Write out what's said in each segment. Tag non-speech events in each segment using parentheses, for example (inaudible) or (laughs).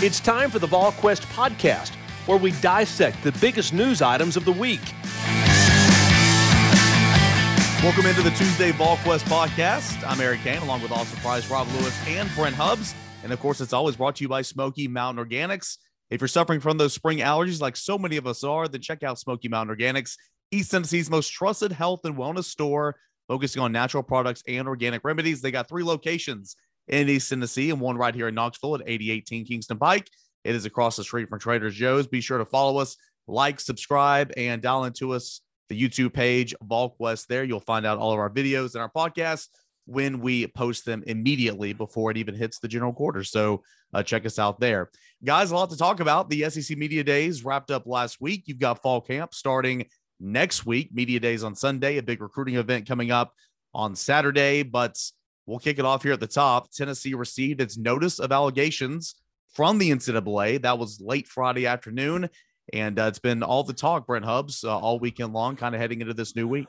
It's time for the VolQuest podcast, where we dissect the biggest news items of the week. Welcome into the Tuesday VolQuest podcast. I'm Eric Kane, along with Austin Price Rob Lewis and Brent Hubbs. And of course, it's always brought to you by Smoky Mountain Organics. If you're suffering from those spring allergies, like so many of us are, then check out Smoky Mountain Organics, East Tennessee's most trusted health and wellness store, focusing on natural products and organic remedies. They got three locations in East Tennessee and one right here in Knoxville at 8018 Kingston Pike. It is across the street from Trader Joe's. Be sure to follow us, like, subscribe, and dial into us the YouTube page, VolQuest. There, you'll find out all of our videos and our podcasts when we post them immediately before it even hits the general quarters. So uh, check us out there. Guys, a lot to talk about. The SEC Media Days wrapped up last week. You've got fall camp starting next week, Media Days on Sunday, a big recruiting event coming up on Saturday. But we'll kick it off here at the top. Tennessee received its notice of allegations from the NCAA. That was late Friday afternoon. And uh, it's been all the talk, Brent Hubbs, uh, all weekend long, kind of heading into this new week.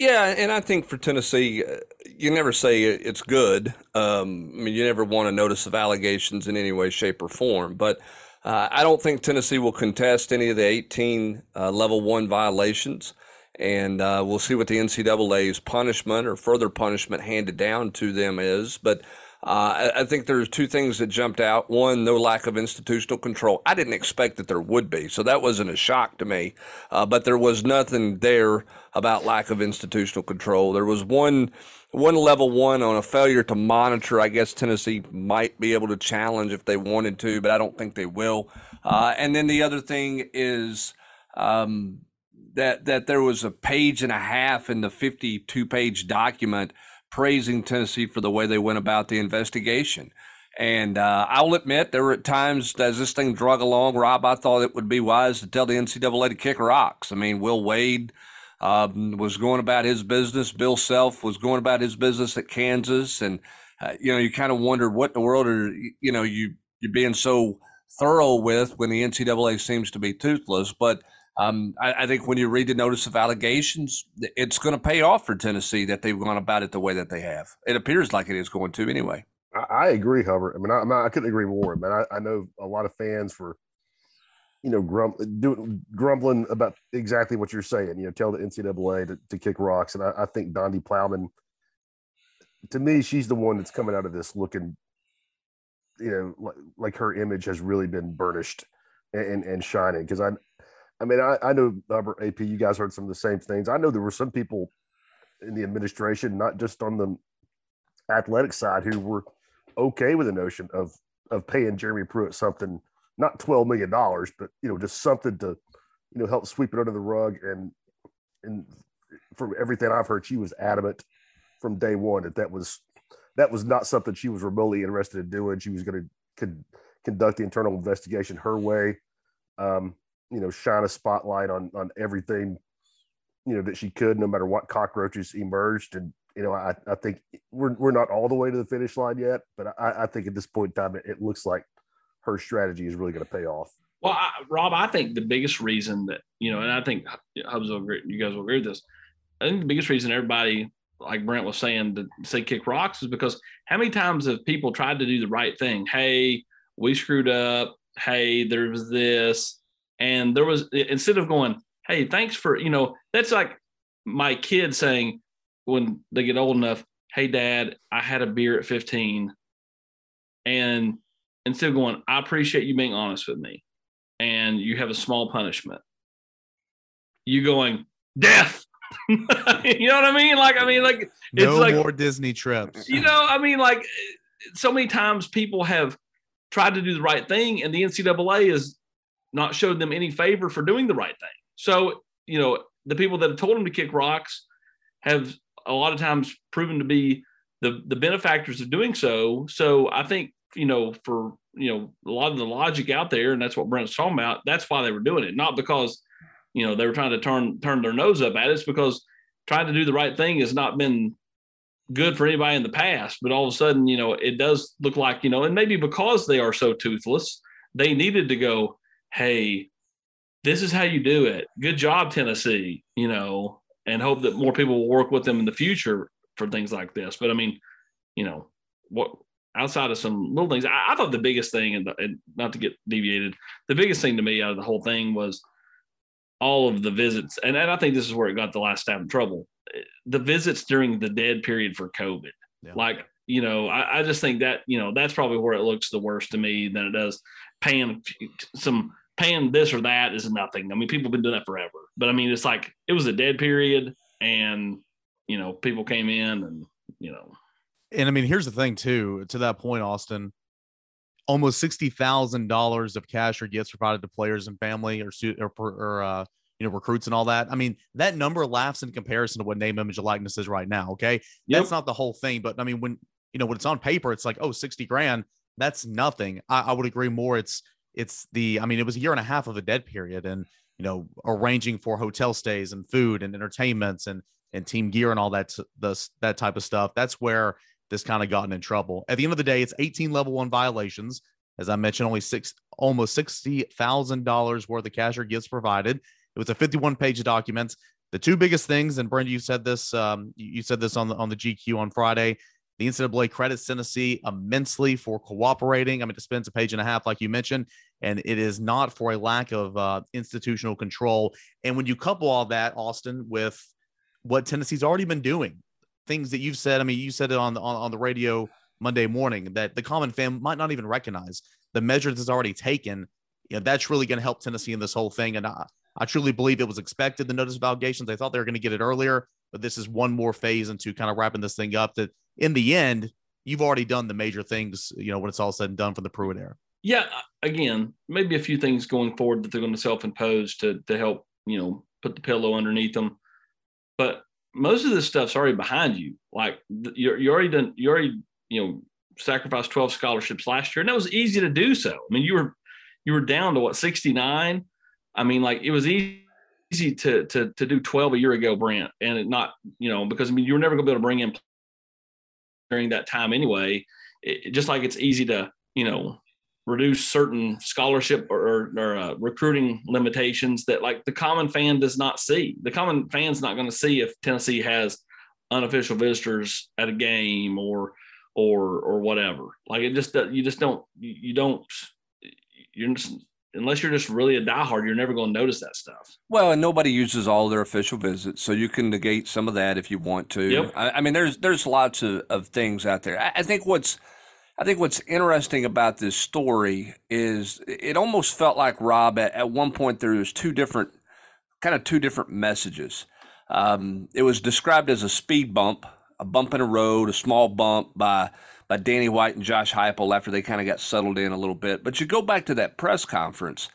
Yeah, and I think for Tennessee, uh, you never say it's good. Um, I mean, you never want a notice of allegations in any way, shape, or form. But uh, I don't think Tennessee will contest any of the 18 uh, level one violations. And uh, we'll see what the NCAA's punishment or further punishment handed down to them is. But uh, I, think there's two things that jumped out. One, no lack of institutional control. I didn't expect that there would be, so that wasn't a shock to me. Uh, but there was nothing there about lack of institutional control. There was one one level one on a failure to monitor. I guess Tennessee might be able to challenge if they wanted to, but I don't think they will. Uh, and then the other thing is. Um, that, that there was a page and a half in the 52 page document praising Tennessee for the way they went about the investigation. And uh, I'll admit, there were times as this thing drug along, Rob, I thought it would be wise to tell the NCAA to kick rocks. I mean, Will Wade um, was going about his business. Bill Self was going about his business at Kansas, and uh, you know, you kind of wondered what in the world are you know you you're being so thorough with when the NCAA seems to be toothless, but um, I, I, think when you read the notice of allegations, it's going to pay off for Tennessee that they've gone about it the way that they have. It appears like it is going to anyway. I, I agree, Hubbard. I mean, I, I, couldn't agree more. Man, I, I know a lot of fans for, you know, grum, doing grumbling about exactly what you're saying. You know, tell the NCAA to, to kick rocks, and I, I think Donde Plowman. To me, she's the one that's coming out of this looking, you know, like, like her image has really been burnished and, and, and shining. Because I, I mean, I, I know AP, you guys heard some of the same things. I know there were some people in the administration, not just on the athletic side, who were okay with the notion of of paying Jeremy Pruitt something, not twelve million dollars, but you know, just something to, you know, help sweep it under the rug. And and from everything I've heard, she was adamant from day one that that was that was not something she was remotely interested in doing. She was going to con- conduct the internal investigation her way. Um, you know, shine a spotlight on on everything, you know, that she could, no matter what cockroaches emerged. And you know, I, I think we're we're not all the way to the finish line yet, but I, I think at this point in time, it, it looks like her strategy is really going to pay off. Well, I, Rob, I think the biggest reason that you know, and I think Hubbs will agree, you guys will agree with this. I think the biggest reason everybody, like Brent was saying, to say kick rocks is because how many times have people tried to do the right thing? Hey, we screwed up. Hey, there was this and there was instead of going, "Hey, thanks for you know," that's like my kid saying when they get old enough, "Hey, Dad, I had a beer at 15," and instead of going, "I appreciate you being honest with me," and you have a small punishment, you going death. (laughs) you know what I mean? Like, I mean, like it's no like more Disney trips. You know, I mean, like so many times people have tried to do the right thing, and the NCAA is not showed them any favor for doing the right thing. So, you know, the people that have told them to kick rocks have a lot of times proven to be the the benefactors of doing so. So I think, you know, for you know, a lot of the logic out there, and that's what Brent's talking about, that's why they were doing it. Not because, you know, they were trying to turn turn their nose up at it. It's because trying to do the right thing has not been good for anybody in the past. But all of a sudden, you know, it does look like, you know, and maybe because they are so toothless, they needed to go, hey, this is how you do it. Good job, Tennessee, you know, and hope that more people will work with them in the future for things like this. But I mean, you know, what outside of some little things, I, I thought the biggest thing, and, and not to get deviated, the biggest thing to me out of the whole thing was all of the visits, and, and I think this is where it got the last staff in trouble. The visits during the dead period for COVID, yeah. like you know, I, I, just think that you know that's probably where it looks the worst to me than it does paying some paying this or that is nothing. I mean, people have been doing that forever, but I mean, it's like it was a dead period, and you know, people came in and you know, and I mean, here's the thing too. To that point, Austin, almost sixty thousand dollars of cash or gifts provided to players and family or or, or uh, you know recruits and all that. I mean, that number laughs in comparison to what name, image, and likeness is right now. Okay, yep. that's not the whole thing, but I mean, when you know when it's on paper, it's like oh, 60 grand. That's nothing. I, I would agree more. It's it's the. I mean, it was a year and a half of a dead period, and you know, arranging for hotel stays and food and entertainments and and team gear and all that the, that type of stuff. That's where this kind of gotten in trouble. At the end of the day, it's 18 level one violations. As I mentioned, only six, almost sixty thousand dollars worth of cash or gifts provided. It was a 51 page document. The two biggest things, and Brenda, you said this, um, you said this on the on the GQ on Friday. The NCAA credits Tennessee immensely for cooperating. I mean, it spends a page and a half, like you mentioned, and it is not for a lack of uh, institutional control. And when you couple all that, Austin, with what Tennessee's already been doing, things that you've said. I mean, you said it on the on, on the radio Monday morning that the common fan might not even recognize the measures that's already taken. You know, that's really going to help Tennessee in this whole thing. And I, I truly believe it was expected. The notice of allegations. They thought they were going to get it earlier, but this is one more phase into kind of wrapping this thing up. That in the end, you've already done the major things. You know, when it's all said and done for the Pruitt era. Yeah. Again, maybe a few things going forward that they're going to self-impose to to help you know put the pillow underneath them. But most of this stuff's already behind you. Like you're, you already done, you already, you know, sacrificed 12 scholarships last year. And that was easy to do so. I mean, you were, you were down to what, 69. I mean, like it was easy, easy to, to, to do 12 a year ago, Brent, and it not, you know, because I mean, you were never gonna be able to bring in during that time anyway. It, just like it's easy to, you know, reduce certain scholarship or, or uh, recruiting limitations that like the common fan does not see. The common fan's not going to see if Tennessee has unofficial visitors at a game or or or whatever. Like it just you just don't you don't you're just unless you're just really a diehard, you're never going to notice that stuff. Well, and nobody uses all their official visits, so you can negate some of that if you want to. Yep. I, I mean, there's there's lots of, of things out there. I, I think what's I think what's interesting about this story is it almost felt like Rob at, at one point there was two different kind of two different messages. Um, it was described as a speed bump, a bump in a road, a small bump by by Danny White and Josh Heupel after they kind of got settled in a little bit. But you go back to that press conference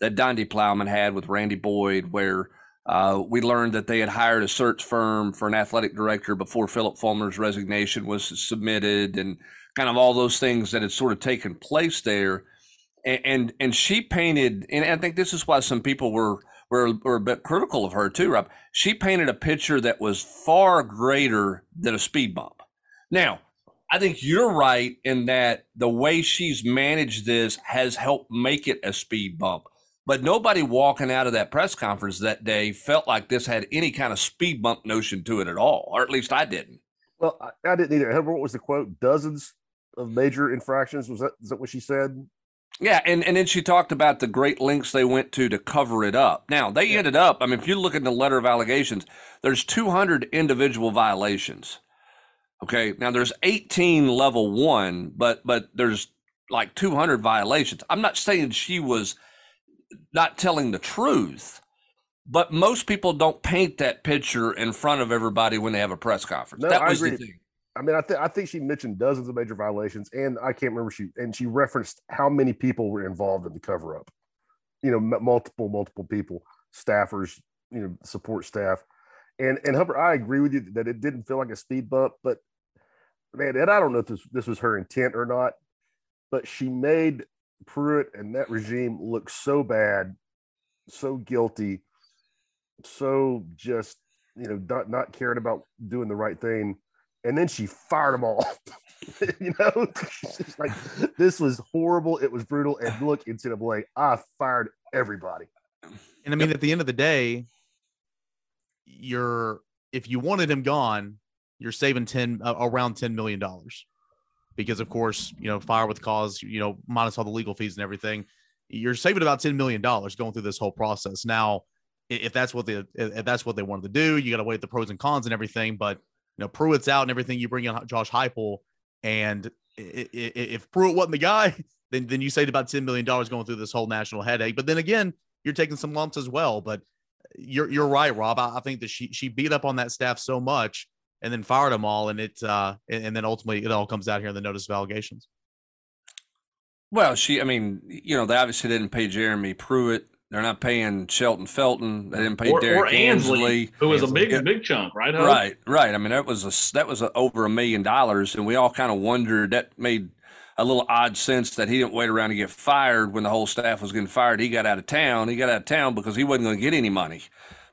that Donde Plowman had with Randy Boyd, where uh, we learned that they had hired a search firm for an athletic director before Phillip Fulmer's resignation was submitted, and kind of all those things that had sort of taken place there. And, and, and she painted, and I think this is why some people were, were, were a bit critical of her too, Rob. She painted a picture that was far greater than a speed bump. Now, I think you're right in that the way she's managed this has helped make it a speed bump. But nobody walking out of that press conference that day felt like this had any kind of speed bump notion to it at all, or at least I didn't. Well, I, I didn't either. What was the quote? Dozens of major infractions. Was that is that what she said? Yeah, and, and then she talked about the great lengths they went to to cover it up. Now they yeah. ended up. I mean, if you look at the letter of allegations, there's 200 individual violations. Okay, now there's 18 level one, but but there's like 200 violations. I'm not saying she was not telling the truth, but most people don't paint that picture in front of everybody when they have a press conference. No, that was the thing. I mean, I think I think she mentioned dozens of major violations, and I can't remember she and she referenced how many people were involved in the cover up. You know, m- multiple multiple people, staffers, you know, support staff, and and Hubbard, I agree with you that it didn't feel like a speed bump, but man, and I don't know if this this was her intent or not, but she made Pruitt and that regime look so bad, so guilty, so just you know not not caring about doing the right thing and then she fired them all. (laughs) you know, She's like this was horrible. It was brutal. And look, NCAA, I fired everybody. And I mean, at the end of the day, you're if you wanted him gone, you're saving ten uh, around ten million dollars. because of course, you know, fire with cause, you know, minus all the legal fees and everything, you're saving about $10 million going through this whole process. Now, if that's what they if that's what they wanted to do, you got to weigh the pros and cons and everything. But you know, Pruitt's out and everything. You bring in Josh Heupel, and if Pruitt wasn't the guy, (laughs) then then you saved about ten million dollars going through this whole national headache. But then again, you're taking some lumps as well. But you're you're right, Rob. I, I think that she she beat up on that staff so much and then fired them all, and it uh and, and then ultimately it all comes out here in the notice of allegations. Well, she, I mean, you know, they obviously didn't pay Jeremy Pruitt. They're not paying Shelton Felton. They didn't pay or, Derrick or Ansley, who was Ansley. a big, big chunk, right? Hope? Right, right. I mean, that was a that was a, over a million dollars, and we all kind of wondered. That made a little odd sense that he didn't wait around to get fired when the whole staff was getting fired. He got out of town. He got out of town because he wasn't going to get any money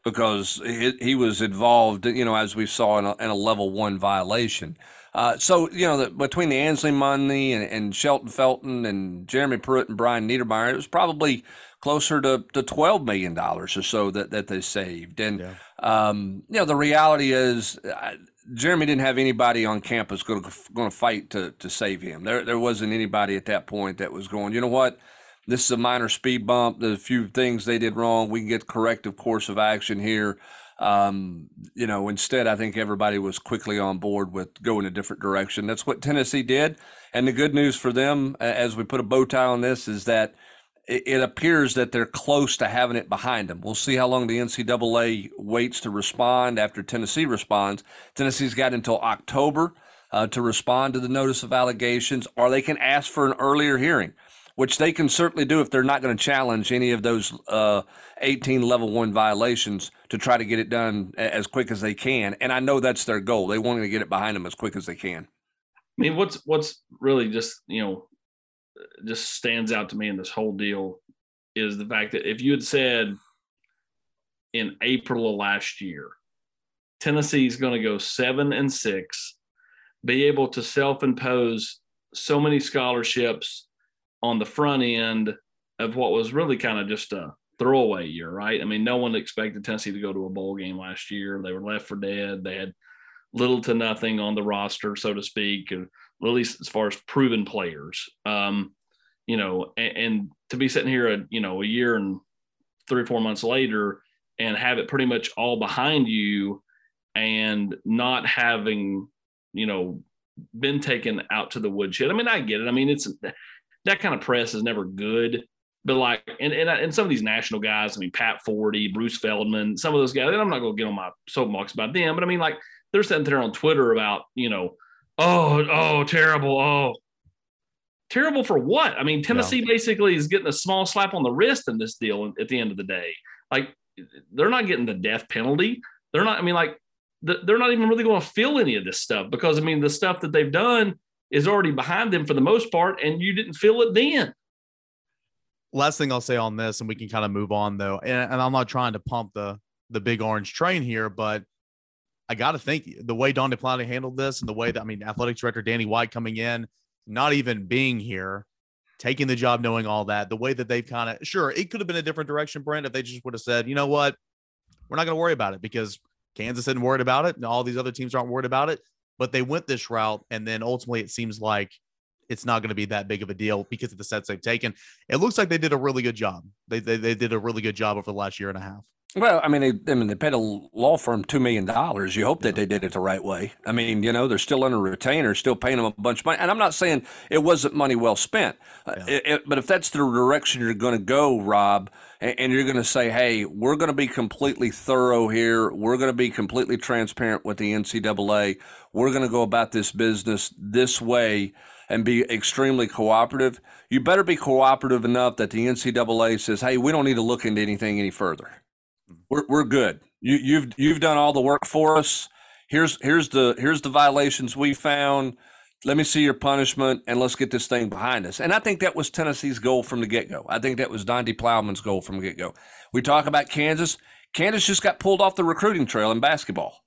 because he, he was involved, you know, as we saw in a, in a level one violation. Uh, so you know, the, between the Ansley money and, and, Shelton Felton and Jeremy Pruitt and Brian Niedermeyer, it was probably closer to, to twelve million dollars or so that, that they saved. And yeah. um, you know, the reality is, uh, Jeremy didn't have anybody on campus going to fight to to save him. There there wasn't anybody at that point that was going. You know what? This is a minor speed bump. There's a few things they did wrong. We can get corrective course of action here. Um, you know, instead, I think everybody was quickly on board with going a different direction. That's what Tennessee did. And the good news for them, as we put a bow tie on this, is that it, appears that they're close to having it behind them. We'll see how long the NCAA waits to respond after Tennessee responds. Tennessee's got until October uh, to respond to the notice of allegations, or they can ask for an earlier hearing which they can certainly do if they're not going to challenge any of those uh, 18 level one violations to try to get it done as quick as they can. And I know that's their goal. They want to get it behind them as quick as they can. I mean, what's what's really just you know just stands out to me in this whole deal is the fact that if you had said in April of last year, Tennessee is going to go seven and six, be able to self-impose so many scholarships on the front end of what was really kind of just a throwaway year, right? I mean, no one expected Tennessee to go to a bowl game last year. They were left for dead. They had little to nothing on the roster, so to speak, at least as far as proven players. Um, you know, and, and, to be sitting here, a, you know, a year and three or four months later, and have it pretty much all behind you, and not having, you know, been taken out to the woodshed. I mean, I get it. I mean, it's that kind of press is never good. But like, and, and, and some of these national guys, I mean, Pat Forde, Bruce Feldman, some of those guys, and I'm not going to get on my soapbox about them, but I mean, like, they're sitting there on Twitter about, you know, oh, oh, terrible. Oh, terrible for what? I mean, Tennessee basically is getting a small slap on the wrist in this deal at the end of the day. Like, they're not getting the death penalty. They're not, I mean, like, they're not even really going to feel any of this stuff because, I mean, the stuff that they've done is already behind them for the most part, and you didn't feel it then. Last thing I'll say on this, and we can kind of move on though, and, and I'm not trying to pump the the big orange train here, but I got to think the way Donde Plowman handled this, and the way that I mean, athletic director Danny White coming in, not even being here, taking the job, knowing all that, the way that they've kind of sure it could have been a different direction, Brent, if they just would have said, you know what, we're not going to worry about it because Kansas isn't worried about it, and all these other teams aren't worried about it but they went this route and then ultimately it seems like it's not going to be that big of a deal because of the sets they've taken. It looks like they did a really good job. They, they, they did a really good job over the last year and a half. Well, I mean, they, I mean, they paid a law firm two million dollars. You hope that they did it the right way. I mean, you know, they're still under retainer, still paying them a bunch of money. And I'm not saying it wasn't money well spent, uh, yeah. it, it, but if that's the direction you're going to go, Rob, and, and you're going to say, "Hey, we're going to be completely thorough here. We're going to be completely transparent with the NCAA. We're going to go about this business this way." and be extremely cooperative, you better be cooperative enough that the NCAA says, "Hey, we don't need to look into anything any further." We're, we're good. You, you've you've done all the work for us. Here's here's the here's the violations we found. Let me see your punishment and let's get this thing behind us. And I think that was Tennessee's goal from the get go. I think that was Donde Plowman's goal from the get go. We talk about Kansas. Kansas just got pulled off the recruiting trail in basketball.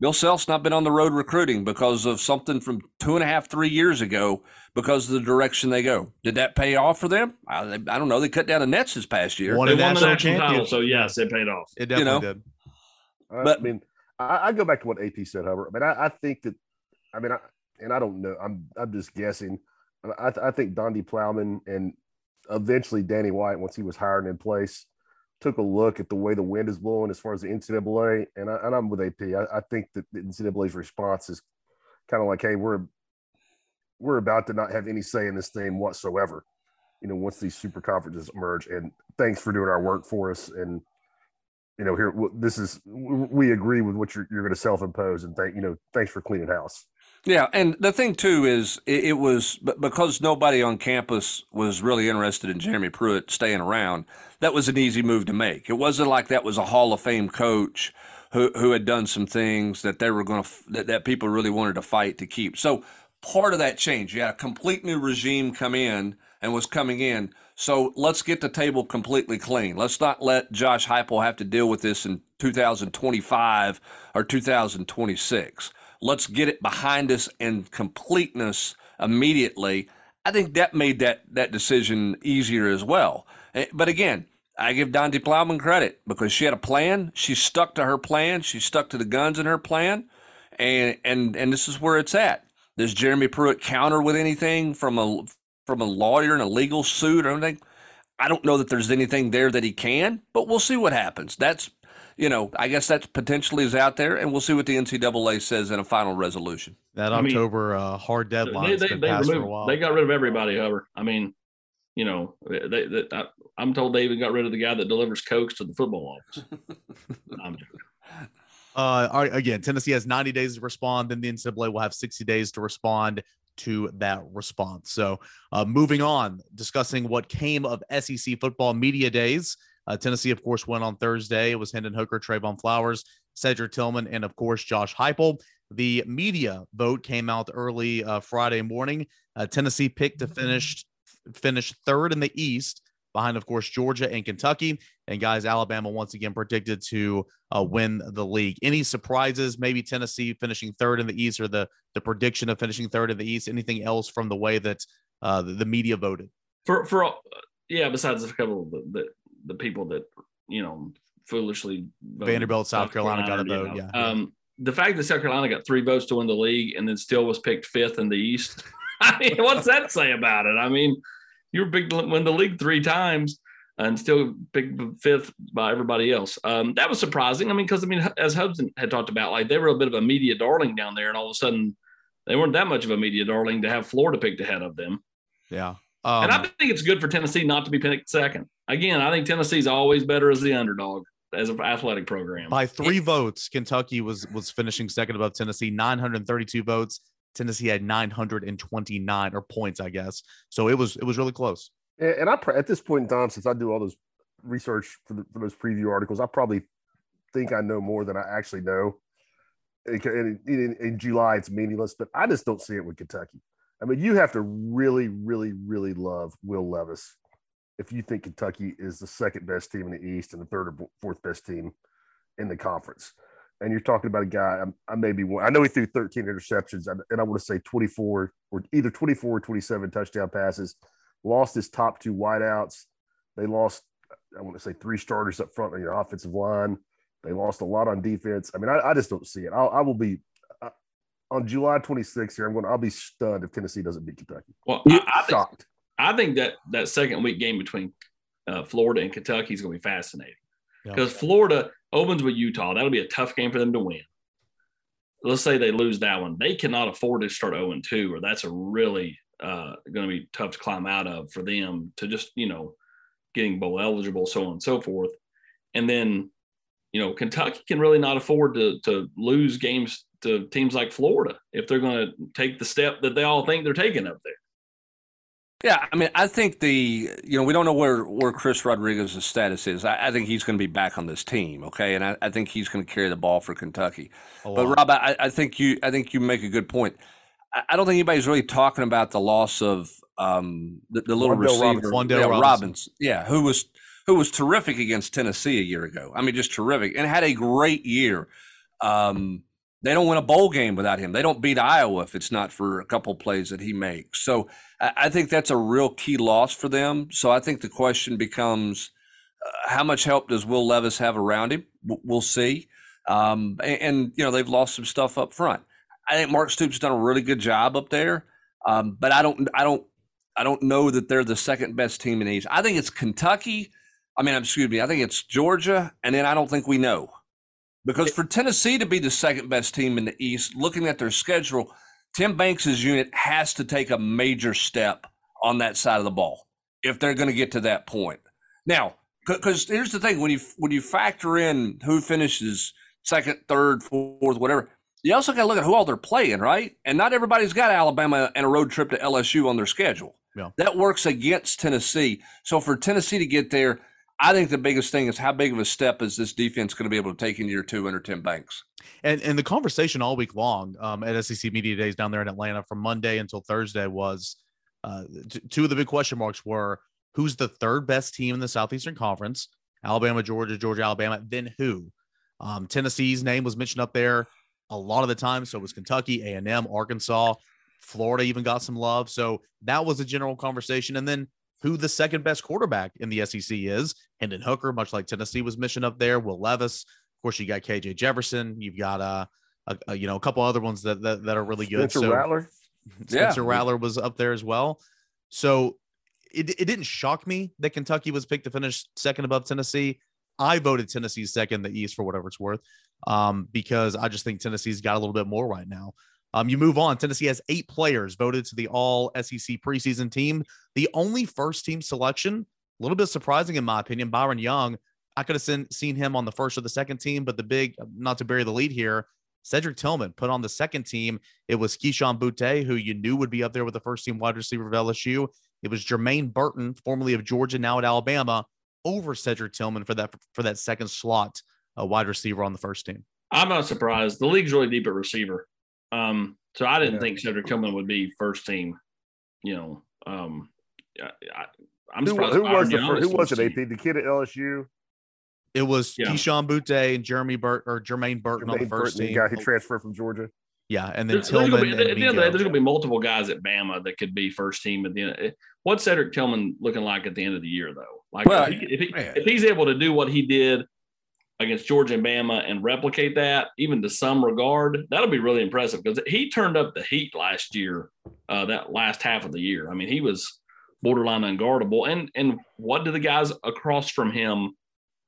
Bill Self's not been on the road recruiting because of something from two and a half, three years ago because of the direction they go. Did that pay off for them? I, I don't know. They cut down the nets this past year. Won they won the national title, so yes, it paid off. It definitely you know? did. But I mean, I, I, go back to what AP said, Hubbard. I mean, I, I think that, I mean, I, and I don't know. I'm I'm just guessing. I, I think Donde Plowman and eventually Danny White, once he was hired in place, took a look at the way the wind is blowing as far as the NCAA, and, I, am with AP. I, I, think that the NCAA's response is kind of like, "Hey, we're we're about to not have any say in this thing whatsoever." You know, once these super conferences emerge, and thanks for doing our work for us. And you know, here this is we agree with what you're you're going to self impose, and thank you know, thanks for cleaning house. Yeah, and the thing too is it, it was because nobody on campus was really interested in Jeremy Pruitt staying around. That was an easy move to make. It wasn't like that was a Hall of Fame coach who who had done some things that they were going to that, that people really wanted to fight to keep. So part of that change, you had a complete new regime come in and was coming in. So let's get the table completely clean. Let's not let Josh Heupel have to deal with this in 2025 or 2026 let's get it behind us in completeness immediately. I think that made that that decision easier as well. Eh, but again, I give Donde Plowman credit because she had a plan. She stuck to her plan. She stuck to the guns in her plan, and and and this is where it's at. Does Jeremy Pruitt counter with anything from a from a lawyer and a legal suit or anything? I don't know that there's anything there that he can, but we'll see what happens. That's you know, I guess that potentially is out there, and we'll see what the NCAA says in a final resolution. That I October mean, uh, hard deadline. They, they, they, removed, they, got rid of everybody, Hubbard. I mean, you know, they, they, I, am told they even got rid of the guy that delivers cokes to the football office. (laughs) I'm joking. Uh, again, Tennessee has 90 days to respond. Then the NCAA will have 60 days to respond to that response. So, uh, moving on, discussing what came of SEC football media days. Uh, Tennessee, of course, went on Thursday. It was Hendon Hooker, Trevon Flowers, Cedric Tillman, and of course, Josh Heupel. The media vote came out early uh, Friday morning. Uh, Tennessee picked to finish finish third in the East, behind, of course, Georgia and Kentucky. And guys, Alabama once again predicted to uh, win the league. Any surprises? Maybe Tennessee finishing third in the East, or the the prediction of finishing third in the East. Anything else from the way that uh, the, the media voted? For for yeah, besides a couple of the, people that you know foolishly Vanderbilt, South Carolina, Carolina got a vote. Yeah. Um, the fact that South Carolina got three votes to win the league and then still was picked fifth in the East. (laughs) I mean, what's that say about it? I mean, you were picked win the league three times and still picked fifth by everybody else. Um, that was surprising. I mean, because I mean, as Hudson had talked about, like they were a bit of a media darling down there, and all of a sudden they weren't that much of a media darling to have Florida picked ahead of them. Yeah. Um, and I think it's good for Tennessee not to be picked second. Again, I think Tennessee's always better as the underdog as an athletic program. By three votes, Kentucky was was finishing second above Tennessee, 932 votes. Tennessee had 929 or points, I guess. So it was it was really close. And I at this point in time, since I do all those research for, the, for those preview articles, I probably think I know more than I actually know. In, in, in July, it's meaningless, but I just don't see it with Kentucky. I mean, you have to really, really, really love Will Levis if you think Kentucky is the second best team in the East and the third or fourth best team in the conference. And you're talking about a guy, I, may be one, I know he threw 13 interceptions, and I want to say 24 or either 24 or 27 touchdown passes, lost his top two wideouts. They lost, I want to say, three starters up front on your offensive line. They lost a lot on defense. I mean, I, I just don't see it. I'll, I will be on July 26th here, I'm going. I'll be stunned if Tennessee doesn't beat Kentucky. Well, I, I shocked. Think, I think that that second week game between uh, Florida and Kentucky is going to be fascinating because yep. Florida opens with Utah. That'll be a tough game for them to win. Let's say they lose that one. They cannot afford to start 0 2, or that's a really uh, going to be tough to climb out of for them to just, you know, getting bowl eligible, so on and so forth. And then, you know, Kentucky can really not afford to, to lose games to teams like Florida if they're going to take the step that they all think they're taking up there. Yeah, I mean, I think the you know we don't know where where Chris Rodriguez's status is. I, I think he's going to be back on this team, okay, and I, I think he's going to carry the ball for Kentucky. But Rob, I, I, think you I think you make a good point. I, I, don't think anybody's really talking about the loss of um, the, the little receiver, Robinson. Yeah, Robinson. Robbins, yeah, who was who was terrific against Tennessee a year ago. I mean, just terrific, and had a great year. Um, they don't win a bowl game without him. They don't beat Iowa if it's not for a couple plays that he makes. So I think that's a real key loss for them. So I think the question becomes uh, how much help does Will Levis have around him? We'll see. Um, and, and, you know, they've lost some stuff up front. I think Mark Stoops done a really good job up there. Um, but I don't, I don't, I don't know that they're the second best team in the East. I think it's Kentucky. I mean, excuse me. I think it's Georgia, and then I don't think we know because for Tennessee to be the second best team in the East, looking at their schedule, Tim Banks's unit has to take a major step on that side of the ball if they're going to get to that point. Now, because here's the thing: when you when you factor in who finishes second, third, fourth, whatever, you also got to look at who all they're playing, right? And not everybody's got Alabama and a road trip to LSU on their schedule. Yeah. That works against Tennessee. So for Tennessee to get there, I think the biggest thing is how big of a step is this defense going to be able to take in year two under Tim Banks? And and the conversation all week long um, at SEC Media Days down there in Atlanta from Monday until Thursday was uh, t- two of the big question marks were who's the third best team in the Southeastern Conference? Alabama, Georgia, Georgia, Alabama. Then who? Um, Tennessee's name was mentioned up there a lot of the time. So it was Kentucky, A and M, Arkansas, Florida even got some love. So that was a general conversation. And then who the second best quarterback in the SEC is? Hendon Hooker, much like Tennessee was mentioned up there. Will Levis, of course, you got KJ Jefferson. You've got uh, a, a you know a couple other ones that that, that are really good. Spencer so, Rattler. Spencer Yeah. Rattler was up there as well. So it, it didn't shock me that Kentucky was picked to finish second above Tennessee. I voted Tennessee second the East for whatever it's worth, um, because I just think Tennessee's got a little bit more right now. Um, you move on. Tennessee has eight players voted to the All SEC preseason team. The only first team selection, a little bit surprising in my opinion. Byron Young. I could have seen, seen him on the first or the second team, but the big, not to bury the lead here, Cedric Tillman put on the second team. It was Kayshon Boutte, who you knew would be up there with the first team wide receiver of LSU. It was Jermaine Burton, formerly of Georgia, now at Alabama, over Cedric Tillman for that for that second slot uh, wide receiver on the first team. I'm not surprised. The league's really deep at receiver. Um, so I didn't Yeah. think Cedric Tillman would be first team. You know, um, I, I, I'm Who, surprised. who was the first, who was it? first AP the kid at LSU, It was Yeah. Kayshon Boutte and Jeremy Burt or Jermaine Burton on the first Burton, the guy who transferred from Georgia. yeah, and then There's, there's Tillman gonna be, and at the end of the day, there's going to be multiple guys at Bama that could be first team at the end. What's Cedric Tillman looking like at the end of the year, though? Like, Well, if, he, if, he, if he's able to do what he did against Georgia and Bama and replicate that, even to some regard, that'll be really impressive because he turned up the heat last year, uh, that last half of the year. I mean, he was borderline unguardable. And and what do the guys across from him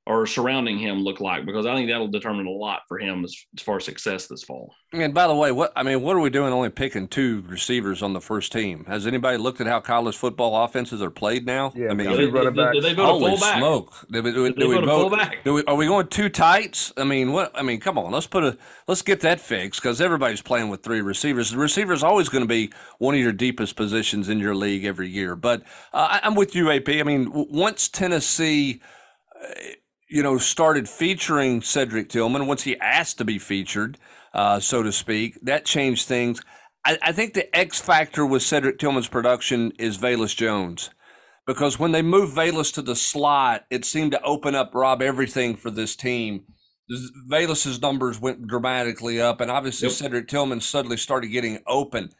or surrounding him look like? Because I think that'll determine a lot for him as, as far as success this fall. And by the way, what I mean, what are we doing? Only picking two receivers on the first team. Has anybody looked at how college football offenses are played now? Yeah, I we mean, got Did, running did- did they vote a holy fullback? smoke! Do we, do we- do we vote a? Do we, are we going two tights? I mean, what? I mean, come on, let's put a let's get that fixed because everybody's playing with three receivers. The receiver is always going to be one of your deepest positions in your league every year. But uh, I, I'm with you, AP. I mean, w- once Tennessee. You know, started featuring Cedric Tillman once he asked to be featured, uh, so to speak. That changed things. I, I think the X factor with Cedric Tillman's production is Velus Jones because when they moved Velus to the slot, it seemed to open up Rob everything for this team. Velus's numbers went dramatically up, and obviously Yep. Cedric Tillman suddenly started getting open.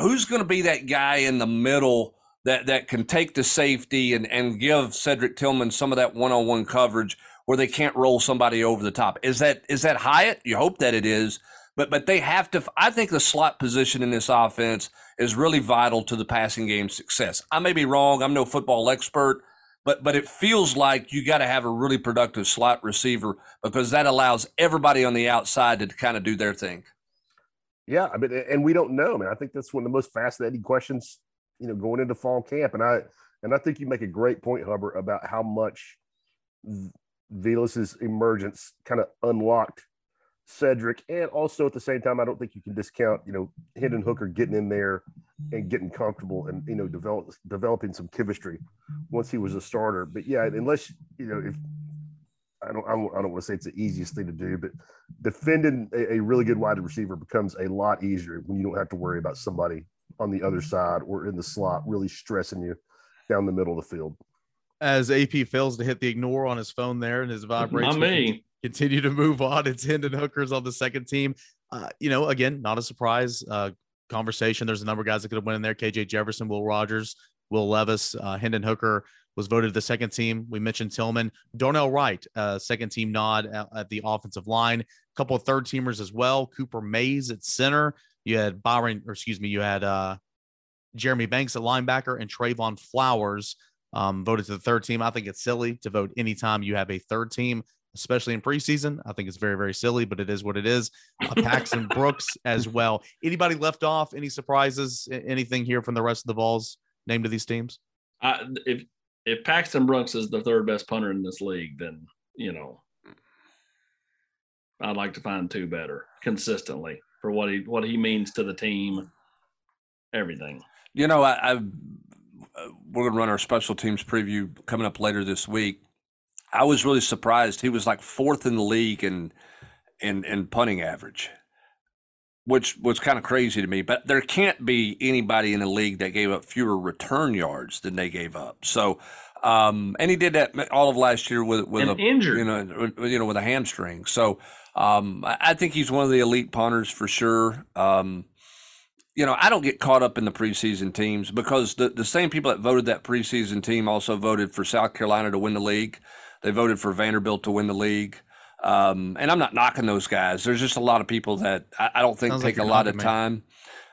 Who's going to be that guy in the middle that that can take the safety and and give Cedric Tillman some of that one on one coverage where they can't roll somebody over the top? Is that is that Hyatt? You hope that it is. But, but they have to. I think the slot position in this offense is really vital to the passing game success. I may be wrong. I'm no football expert, but but it feels like you got to have a really productive slot receiver because that allows everybody on the outside to kind of do their thing. Yeah, I mean, and we don't know, man. I think that's one of the most fascinating questions, you know, going into fall camp. And I and I think you make a great point, Hubbard, about how much Velus's emergence kind of unlocked Cedric, and also at the same time, I don't think you can discount, you know, Hendon Hooker getting in there and getting comfortable and you know develop developing some chemistry once he was a starter. But yeah, unless you know if I don't I don't, I don't want to say it's the easiest thing to do, but defending a, a really good wide receiver becomes a lot easier when you don't have to worry about somebody on the other side or in the slot really stressing you down the middle of the field. As AP fails to hit the ignore on his phone there and his vibrates Not me. continue to move on. It's Hendon Hookers on the second team. Uh, you know, again, not a surprise uh, conversation. There's a number of guys that could have went in there. KJ Jefferson, Will Rogers, Will Levis, uh, Hendon Hooker was voted the second team. We mentioned Tillman, Darnell Wright, uh, second team nod at, at the offensive line. A couple of third teamers as well. Cooper Mays at center. You had Byron, or excuse me, you had uh, Jeremy Banks at linebacker and Trevon Flowers um, voted to the third team. I think it's silly to vote anytime you have a third team, especially in preseason. I think it's very, very silly, but it is what it is. Uh, Paxton (laughs) Brooks as well. Anybody left off? Any surprises? Anything here from the rest of the Vols named to these teams? Uh, if if Paxton Brooks is the third best punter in this league, then you know I'd like to find two better consistently for what he what he means to the team, everything. You know, I, I we're going to run our special teams preview coming up later this week. I was really surprised. He was like fourth in the league in in in punting average, which was kind of crazy to me. But there can't be anybody in the league that gave up fewer return yards than they gave up. So, um, and he did that all of last year with with and a injured. you know you know with a hamstring. So, um, I, think he's one of the elite punters for sure. Um, you know, I don't get caught up in the preseason teams because the, the same people that voted that preseason team also voted for South Carolina to win the league. They voted for Vanderbilt to win the league. Um, and I'm not knocking those guys. There's just a lot of people that I, I don't think Sounds take like a lot of time.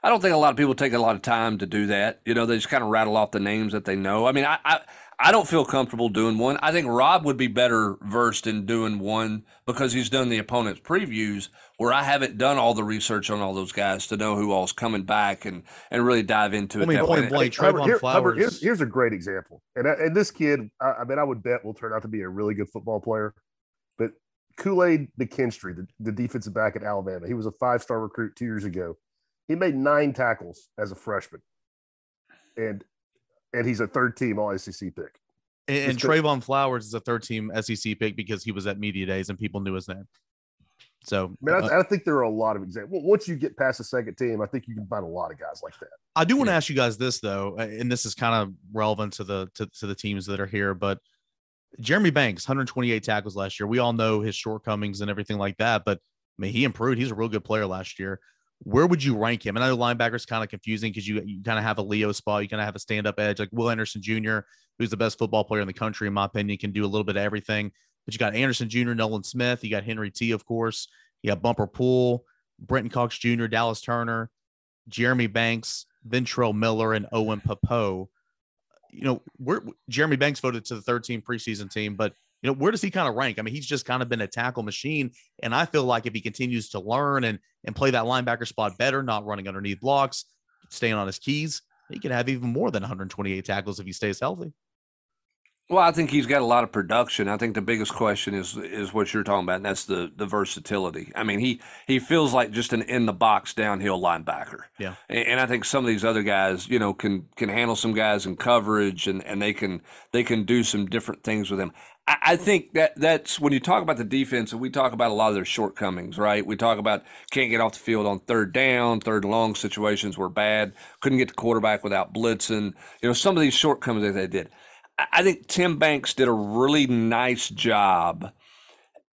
I don't think a lot of people take a lot of time to do that. You know, they just kind of rattle off the names that they know. I mean, I, I I don't feel comfortable doing one. I think Rob would be better versed in doing one because he's done the opponent's previews where I haven't done all the research on all those guys to know who all's coming back and and really dive into it. I mean, that point way. blank, Hubbard, Trevon here- Flowers. Hubbard, here's, here's a great example, and and this kid, I, I mean, I would bet will turn out to be a really good football player. But Kool Aid McKinstry, the, the defensive back at Alabama, he was a five star recruit two years ago. He made nine tackles as a freshman, and and he's a third team All SEC pick. and, and Trevon Flowers is a third team SEC pick because he was at media days and people knew his name. So I mean, uh, I, I think there are a lot of examples. Once you get past the second team, I think you can find a lot of guys like that. I do want to ask you guys this though, and this is kind of relevant to the to, to the teams that are here. But Jeremy Banks, 128 tackles last year. We all know his shortcomings and everything like that, but I mean, he improved. He's a real good player last year. Where would you rank him? And I know linebacker's kind of confusing because you you kind of have a Leo spot, you kind of have a stand up edge like Will Anderson Jr., who's the best football player in the country, in my opinion, can do a little bit of everything. But you got Anderson Jr., Nolan Smith, you got Henry T, of course, you got Bumper Pool, Brenton Cox Jr., Dallas Turner, Jeremy Banks, Ventrell Miller, and Owen Pappoe. You know, we're Jeremy Banks voted to the third team preseason team, but you know, where does he kind of rank? I mean, he's just kind of been a tackle machine. And I feel like if he continues to learn and and play that linebacker spot better, not running underneath blocks, staying on his keys, he could have even more than 128 tackles if he stays healthy. Well, I think he's got a lot of production. I think the biggest question is is what you're talking about, and that's the the versatility. I mean, he he feels like just an in the box downhill linebacker. Yeah. And, and I think some of these other guys, you know, can can handle some guys in coverage, and and they can they can do some different things with him. I, think that that's when you talk about the defense, and we talk about a lot of their shortcomings, right? We talk about can't get off the field on third down, third long situations were bad, couldn't get the quarterback without blitzing. You know, some of these shortcomings that they did. I think Tim Banks did a really nice job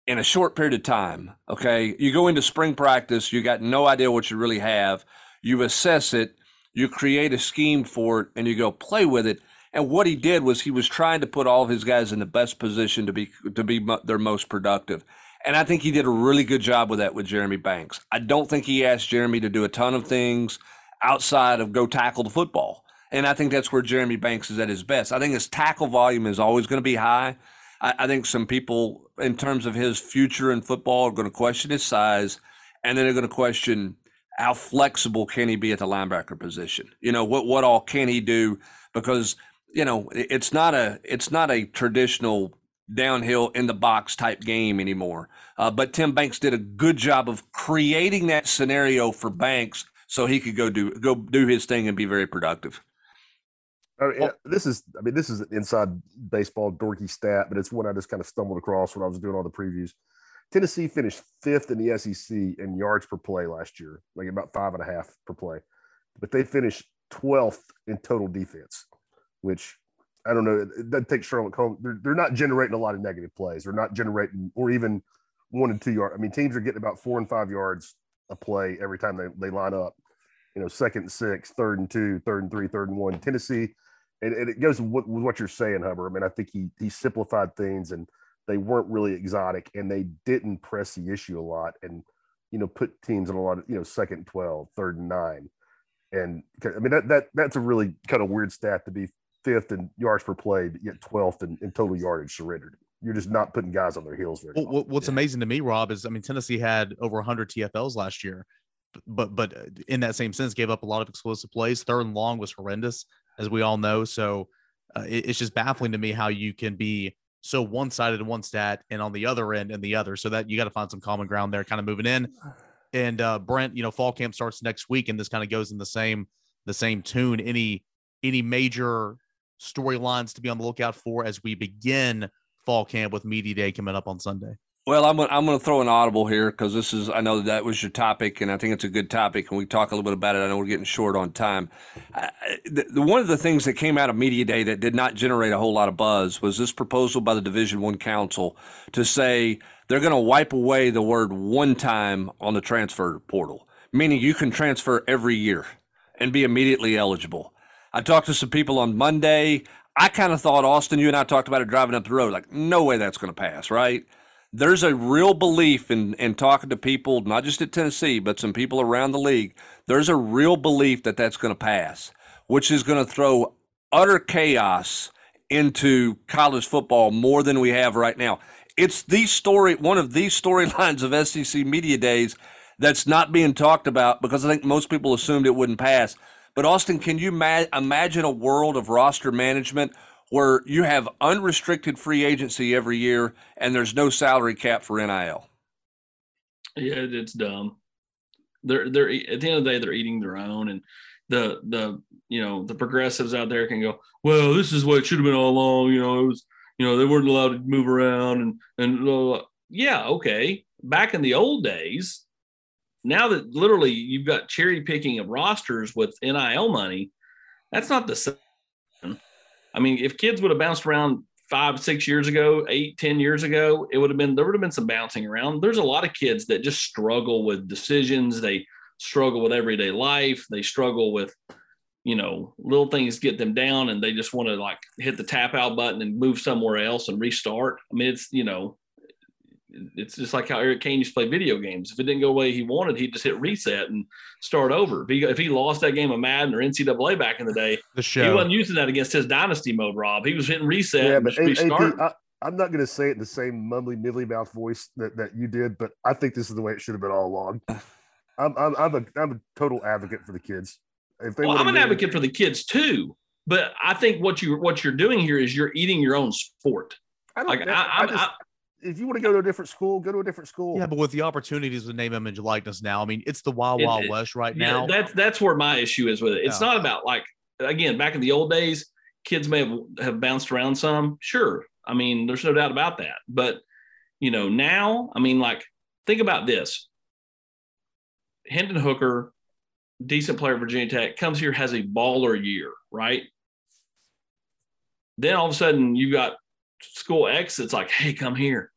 in a short period of time. Okay. You go into spring practice, you got no idea what you really have. You assess it, you create a scheme for it, and you go play with it. And what he did was he was trying to put all of his guys in the best position to be to be their most productive. And I think he did a really good job with that with Jeremy Banks. I don't think he asked Jeremy to do a ton of things outside of go tackle the football. And I think that's where Jeremy Banks is at his best. I think his tackle volume is always going to be high. I, I think some people, in terms of his future in football, are going to question his size, and then they're going to question how flexible can he be at the linebacker position. You know what what all can he do? Because you know it's not a it's not a traditional downhill in the box type game anymore. Uh, but Tim Banks did a good job of creating that scenario for Banks so he could go do go do his thing and be very productive. I mean, this is, I mean, this is an inside baseball dorky stat, but it's one I just kind of stumbled across when I was doing all the previews. Tennessee finished fifth in the SEC in yards per play last year, like about five and a half per play, but they finished 12th in total defense, which I don't know. It doesn't take Sherlock Holmes. They're, they're not generating a lot of negative plays. They're not generating, or even one and two yard. I mean, teams are getting about four and five yards a play every time they, they line up. You know, second and six, third and two, third and three, third and one. Tennessee, and, and it goes with what, you're saying, Hubbard. I mean, I think he he simplified things, and they weren't really exotic, and they didn't press the issue a lot. And you know, put teams in a lot of, you know, second and 12, third and nine. And I mean, that, that that's a really kind of weird stat to be fifth in yards per play, but yet 12th in, in total yardage surrendered. You're just not putting guys on their heels very well, What's yeah. amazing to me, Rob, is I mean, Tennessee had over 100 TFLs last year, but but uh, in that same sense, gave up a lot of explosive plays. Third and long was horrendous, as we all know. So uh, it, it's just baffling to me how you can be so one sided in one stat and on the other end and the other. So that you got to find some common ground there, kind of moving in. And uh, Brent, you know, fall camp starts next week, and this kind of goes in the same the same tune. Any any major storylines to be on the lookout for as we begin fall camp with media day coming up on Sunday? Well, I'm gonna, I'm going to throw an audible here because this is I know that, was your topic, and I think it's a good topic, and we talk a little bit about it. I know we're getting short on time. The, the, one of the things that came out of media day that did not generate a whole lot of buzz was this proposal by the Division One Council to say they're going to wipe away the word one time on the transfer portal, meaning you can transfer every year and be immediately eligible. I talked to some people on Monday. I kind of thought Austin, you and I talked about it driving up the road, like no way that's going to pass, right? there's a real belief in, in talking to people, not just at Tennessee, but some people around the league. There's a real belief that that's going to pass, which is going to throw utter chaos into college football more than we have right now. It's the story, one of these storylines of SEC media days that's not being talked about because I think most people assumed it wouldn't pass. But Austin, can you ma- imagine a world of roster management where you have unrestricted free agency every year and there's no salary cap for NIL. Yeah, it's dumb. They're they're at the end of the day they're eating their own and the the you know the progressives out there can go well this is what it should have been all along you know it was you know they weren't allowed to move around and and blah, blah. yeah okay back in the old days now that literally you've got cherry picking of rosters with nil money that's not the same I mean, if kids would have bounced around five, six years ago, eight, ten years ago, it would have been there would have been some bouncing around. There's a lot of kids that just struggle with decisions. They struggle with everyday life. They struggle with, you know, little things get them down and they just want to like hit the tap out button and move somewhere else and restart. I mean, it's, you know, it's just like how Eric Kane used to play video games. If it didn't go the way he wanted, he'd just hit reset and start over. If he, if he lost that game of Madden or NCAA back in the day, the show. he wasn't using that against his dynasty mode, Rob. He was hitting reset. Yeah, but AP, I, I'm not going to say it in the same mumbly, middly mouth voice that, that you did, but I think this is the way it should have been all along. I'm, I'm, I'm, a, I'm a total advocate for the kids. If they well, I'm an advocate for the kids too, but I think what you what you're doing here is you're eating your own sport. I don't, like, I, I, just, if you want to go to a different school, go to a different school. Yeah, but with the opportunities with name, image, likeness now, I mean, it's the wild, wild it, west right yeah, now. That's that's where my issue is with it. It's yeah. not about like again back in the old days, kids may have have bounced around some. Sure, I mean, there's no doubt about that. But you know, now, I mean, like think about this: Hendon Hooker, decent player, Virginia Tech, comes here has a baller year, right? Then all of a sudden, you got school X that's like, hey, come here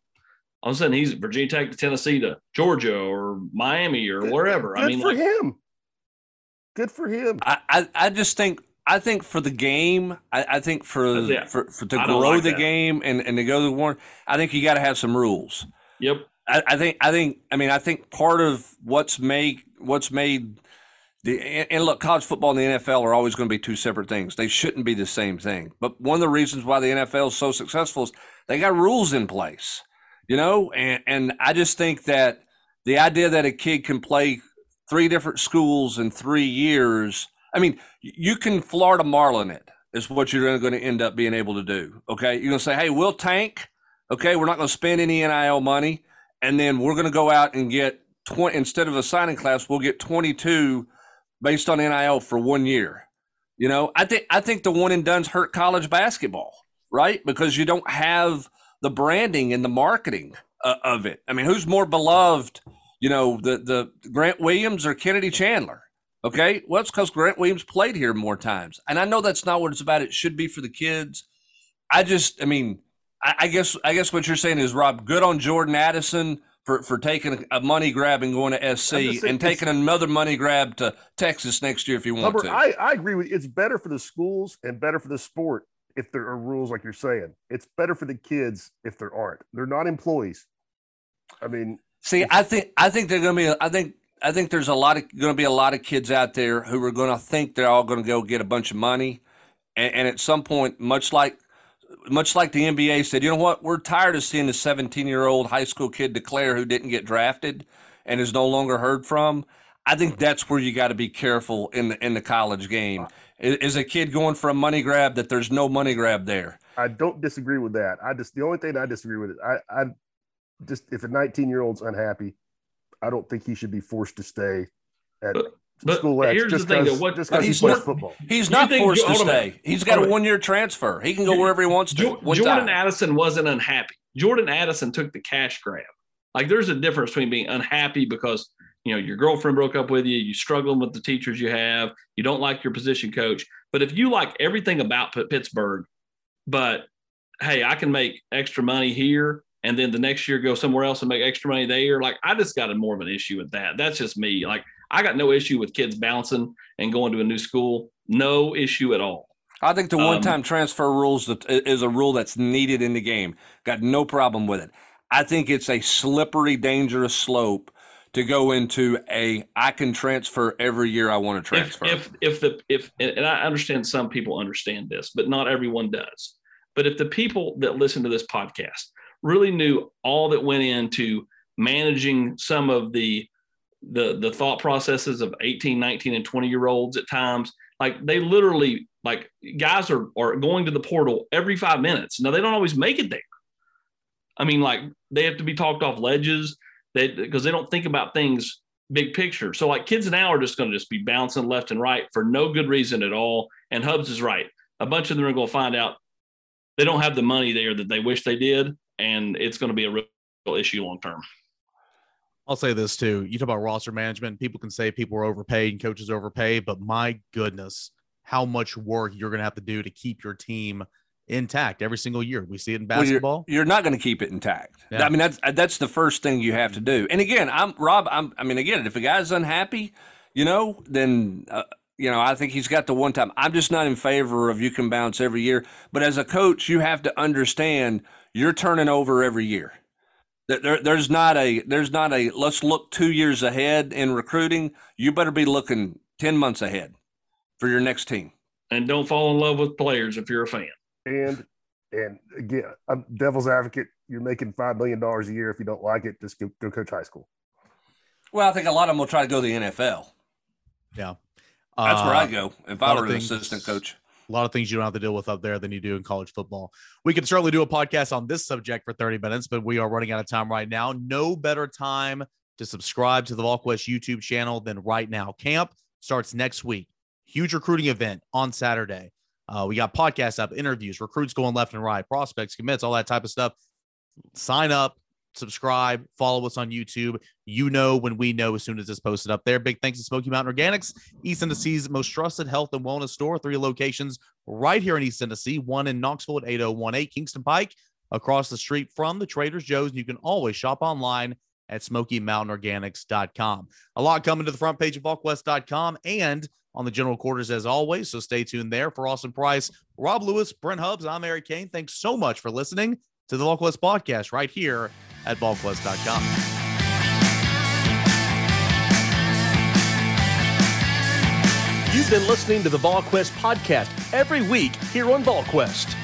all of a sudden he's Virginia Tech to Tennessee to Georgia or Miami or wherever. Good I mean, for like, him. Good for him. I, I, I, just think I think for the game, I, I think for, yeah. for, for to grow like the that. game and, and to go to the war, I think you got to have some rules. Yep. I, I, think I think I mean I think part of what's made what's made the and look college football and the NFL are always going to be two separate things. They shouldn't be the same thing. But one of the reasons why the NFL is so successful is they got rules in place you know, and, and I just think that the idea that a kid can play three different schools in three years, I mean, you can Florida Marlin it is what you're going to end up being able to do. Okay. You're going to say, hey, we'll tank. Okay. We're not going to spend any NIL money. And then we're going to go out and get 20, instead of a signing class, we'll get 22 based on NIL for one year. You know, I think, I think the one and done's hurt college basketball, right? Because you don't have the branding and the marketing uh, of it. I mean, who's more beloved? You know, the the Grant Williams or Kennedy Chandler? Okay, well, it's because Grant Williams played here more times, and I know that's not what it's about. It should be for the kids. I just, I mean, I, I guess, I guess what you're saying is, Rob, good on Jordan Addison for for taking a money grab and going to SC, and taking another money grab to Texas next year if you want Hubbard, to. I, I agree with you. It's better for the schools and better for the sport if there are rules like you're saying. It's better for the kids if there aren't. They're not employees. I mean, See, I think I think they're going to be. I think I think there's a lot of going to be a lot of kids out there who are going to think they're all going to go get a bunch of money, and, and at some point, much like much like the NBA said, you know what? We're tired of seeing a 17 year old high school kid declare who didn't get drafted and is no longer heard from. I think that's where you got to be careful in the in the college game. Is, is a kid going for a money grab that there's no money grab there? I don't disagree with that. I just the only thing I disagree with it. I, I just if a 19 year old's unhappy, I don't think he should be forced to stay at But- but school X here's the thing, because though, what- just 'cause he he's plays not- football. He's not think- forced to hold on a stay. minute. He's got a one year transfer. He can go wherever he wants to. Jo- Jordan time. Addison wasn't unhappy. Jordan Addison took the cash grab. Like there's a difference between being unhappy because you know your girlfriend broke up with you, you're struggling with the teachers you have, you don't like your position coach. But if you like everything about Pittsburgh, but hey, I can make extra money here, and then the next year go somewhere else and make extra money there. Like I just got a more of an issue with that. That's just me. Like I got no issue with kids bouncing and going to a new school. No issue at all. I think the Um, one-time transfer rules is a rule that's needed in the game. Got no problem with it. I think it's a slippery, dangerous slope to go into a I can transfer every year I want to if transfer. if if the if and I understand some people understand this, but not everyone does. But if the people that listen to this podcast really knew all that went into managing some of the the the thought processes of 18, 19 and 20 year olds at times, like they literally like guys are are going to the portal every 5 minutes. Now they don't always make it there. I mean like they have to be talked off ledges they because they don't think about things big picture. So like kids now are just going to just be bouncing left and right for no good reason at all. And Hubbs is right. A bunch of them are going to find out they don't have the money there that they wish they did, and it's going to be a real issue long term. I'll say this too. You talk about roster management. People can say people are overpaid and coaches overpaid, but my goodness, how much work you're going to have to do to keep your team intact every single year. We see it in Well, you're- basketball. you're, not going to keep it intact. Yeah. I mean, that's that's the first thing you have to do. And again, I'm Rob. I'm. I mean, again, if a guy's unhappy, you know, then uh, you know, I think he's got the one time. I'm just not in favor of you can bounce every year. But as a coach, you have to understand you're turning over every year. There, there- there's not a there's not a let's look two years ahead in recruiting. You better be looking ten months ahead for your next team. And don't fall in love with players if you're a fan. And and again, I'm devil's advocate. You're making five million dollars a year. If you don't like it, just go, go coach high school. Well, I think a lot of them will try to go to the NFL. Yeah. That's where Uh, I go if lot I of were an things- assistant coach. a lot of things you don't have to deal with up there than you do in college football. We could certainly do a podcast on this subject for 30 minutes, but we are running out of time right now. No better time to subscribe to the VolQuest YouTube channel than right now. Camp starts next week. Huge recruiting event on Saturday. Uh, we got podcasts up, interviews, recruits going left and right, prospects, commits, all that type of stuff. Sign up, subscribe, follow us on YouTube. You know when we know as soon as it's posted up there. Big thanks to Smoky Mountain Organics, East Tennessee's most trusted health and wellness store. Three locations right here in East Tennessee, one in Knoxville at 8018 Kingston Pike, across the street from the Trader's Joe's. You can always shop online at SmokyMountainOrganics.com. A lot coming to the front page of VolQuest.com and on the general quarters as always. So stay tuned there for Austin Price, Rob Lewis, Brent Hubbs. I'm Eric Kane. Thanks so much for listening to the VolQuest podcast right here at VolQuest.com. You've been listening to the VolQuest podcast every week here on VolQuest.